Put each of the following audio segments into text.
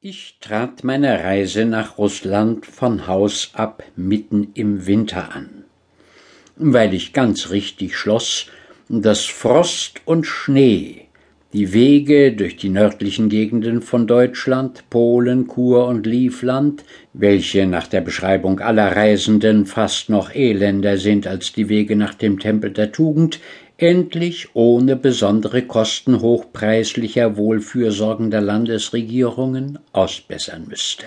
Ich trat meine Reise nach Russland von Haus ab mitten im Winter an, weil ich ganz richtig schloss, dass Frost und Schnee die Wege durch die nördlichen Gegenden von Deutschland, Polen, Kur und Livland, welche nach der Beschreibung aller Reisenden fast noch elender sind als die Wege nach dem Tempel der Tugend, endlich ohne besondere Kosten hochpreislicher, wohlfürsorgender Landesregierungen ausbessern müsste.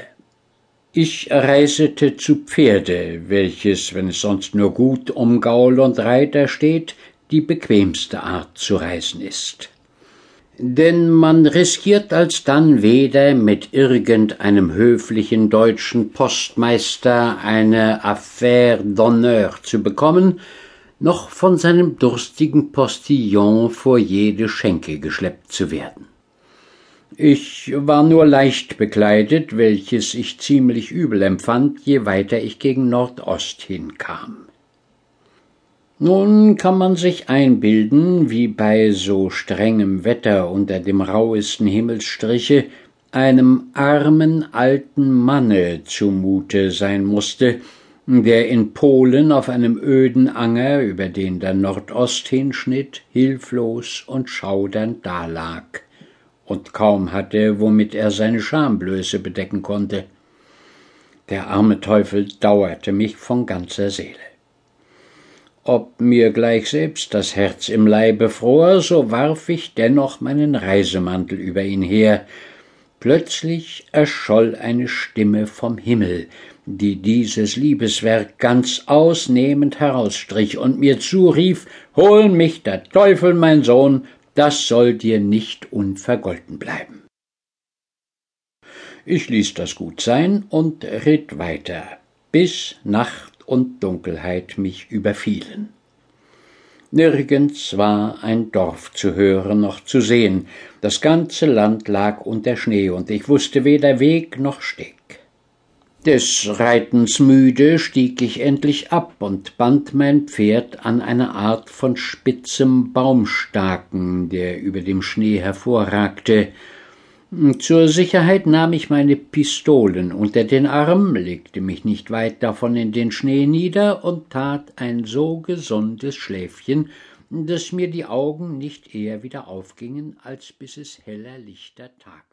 Ich reisete zu Pferde, welches, wenn es sonst nur gut um Gaul und Reiter steht, die bequemste Art zu reisen ist. Denn man riskiert alsdann weder mit irgendeinem höflichen deutschen Postmeister eine Affaire d'honneur zu bekommen, noch von seinem durstigen Postillon vor jede Schenke geschleppt zu werden. Ich war nur leicht bekleidet, welches ich ziemlich übel empfand, je weiter ich gegen Nordost hinkam. Nun kann man sich einbilden, wie bei so strengem Wetter unter dem rauesten Himmelsstriche einem armen alten Manne zumute sein musste, der in Polen auf einem öden Anger, über den der Nordost hinschnitt, hilflos und schaudernd dalag und kaum hatte, womit er seine Schamblöße bedecken konnte. Der arme Teufel dauerte mich von ganzer Seele. Ob mir gleich selbst das Herz im Leibe fror, so warf ich dennoch meinen Reisemantel über ihn her. Plötzlich erscholl eine Stimme vom Himmel, die dieses Liebeswerk ganz ausnehmend herausstrich und mir zurief, Hol mich der Teufel, mein Sohn, das soll dir nicht unvergolten bleiben. Ich ließ das gut sein und ritt weiter, bis Nacht und Dunkelheit mich überfielen. Nirgends war ein Dorf zu hören noch zu sehen, das ganze Land lag unter Schnee, und ich wusste weder Weg noch Steg. Des Reitens müde stieg ich endlich ab und band mein Pferd an eine Art von spitzem Baumstaken, der über dem Schnee hervorragte. Zur Sicherheit nahm ich meine Pistolen unter den Arm, legte mich nicht weit davon in den Schnee nieder und tat ein so gesundes Schläfchen, dass mir die Augen nicht eher wieder aufgingen, als bis es heller lichter Tag